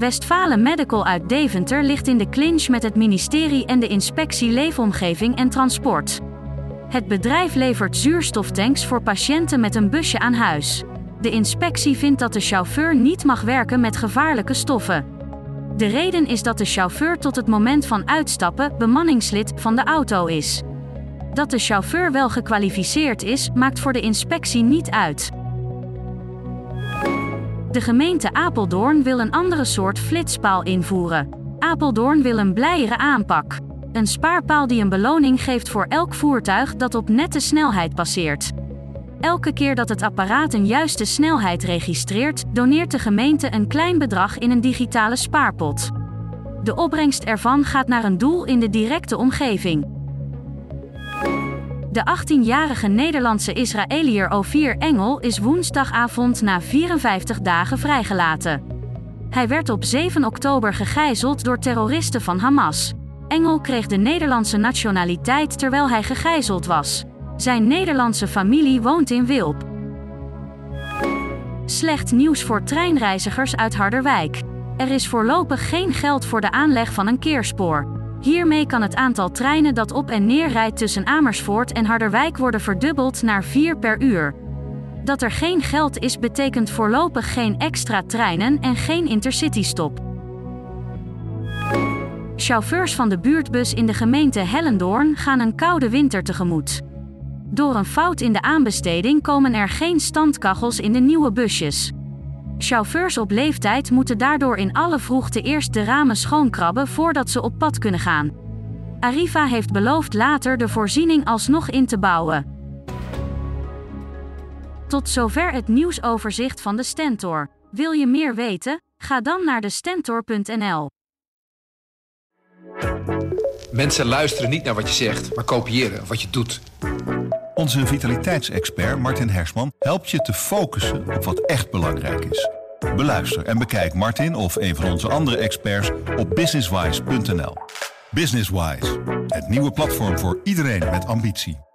Westfalen Medical uit Deventer ligt in de clinch met het ministerie en de inspectie Leefomgeving en Transport. Het bedrijf levert zuurstoftanks voor patiënten met een busje aan huis. De inspectie vindt dat de chauffeur niet mag werken met gevaarlijke stoffen. De reden is dat de chauffeur tot het moment van uitstappen bemanningslid van de auto is. Dat de chauffeur wel gekwalificeerd is, maakt voor de inspectie niet uit. De gemeente Apeldoorn wil een andere soort flitspaal invoeren. Apeldoorn wil een blijere aanpak. Een spaarpaal die een beloning geeft voor elk voertuig dat op nette snelheid passeert. Elke keer dat het apparaat een juiste snelheid registreert, doneert de gemeente een klein bedrag in een digitale spaarpot. De opbrengst ervan gaat naar een doel in de directe omgeving. De 18-jarige Nederlandse Israëliër Ovier Engel is woensdagavond na 54 dagen vrijgelaten. Hij werd op 7 oktober gegijzeld door terroristen van Hamas. Engel kreeg de Nederlandse nationaliteit terwijl hij gegijzeld was. Zijn Nederlandse familie woont in Wilp. Slecht nieuws voor treinreizigers uit Harderwijk. Er is voorlopig geen geld voor de aanleg van een keerspoor. Hiermee kan het aantal treinen dat op en neer rijdt tussen Amersfoort en Harderwijk worden verdubbeld naar 4 per uur. Dat er geen geld is betekent voorlopig geen extra treinen en geen intercitystop. Chauffeurs van de buurtbus in de gemeente Hellendoorn gaan een koude winter tegemoet. Door een fout in de aanbesteding komen er geen standkachels in de nieuwe busjes. Chauffeurs op leeftijd moeten daardoor in alle vroegte eerst de ramen schoonkrabben voordat ze op pad kunnen gaan. Arriva heeft beloofd later de voorziening alsnog in te bouwen. Tot zover het nieuwsoverzicht van de Stentor. Wil je meer weten? Ga dan naar de stentor.nl. Mensen luisteren niet naar wat je zegt, maar kopiëren wat je doet. Onze vitaliteitsexpert Martin Hersman helpt je te focussen op wat echt belangrijk is. Beluister en bekijk Martin of een van onze andere experts op businesswise.nl. Businesswise, het nieuwe platform voor iedereen met ambitie.